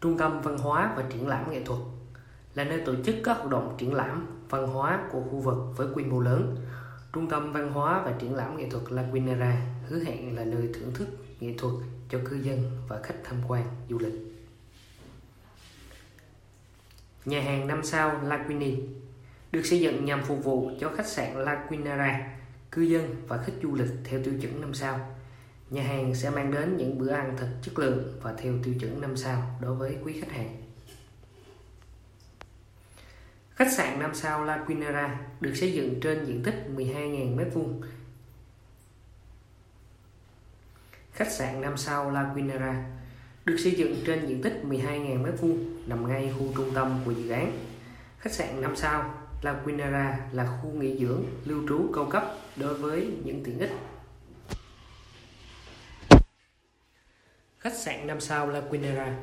Trung tâm Văn hóa và Triển lãm Nghệ thuật là nơi tổ chức các hoạt động triển lãm văn hóa của khu vực với quy mô lớn. Trung tâm Văn hóa và Triển lãm Nghệ thuật La Guinera hứa hẹn là nơi thưởng thức nghệ thuật cho cư dân và khách tham quan du lịch. Nhà hàng 5 sao La Quini được xây dựng nhằm phục vụ cho khách sạn La Guinera, cư dân và khách du lịch theo tiêu chuẩn 5 sao. Nhà hàng sẽ mang đến những bữa ăn thật chất lượng và theo tiêu chuẩn 5 sao đối với quý khách hàng. Khách sạn 5 sao La Quinera được xây dựng trên diện tích 12.000 m2. Khách sạn 5 sao La Quinera được xây dựng trên diện tích 12.000 m2 nằm ngay khu trung tâm của dự án. Khách sạn 5 sao La Quinera là khu nghỉ dưỡng lưu trú cao cấp đối với những tiện ích Khách sạn 5 sao La Quinera.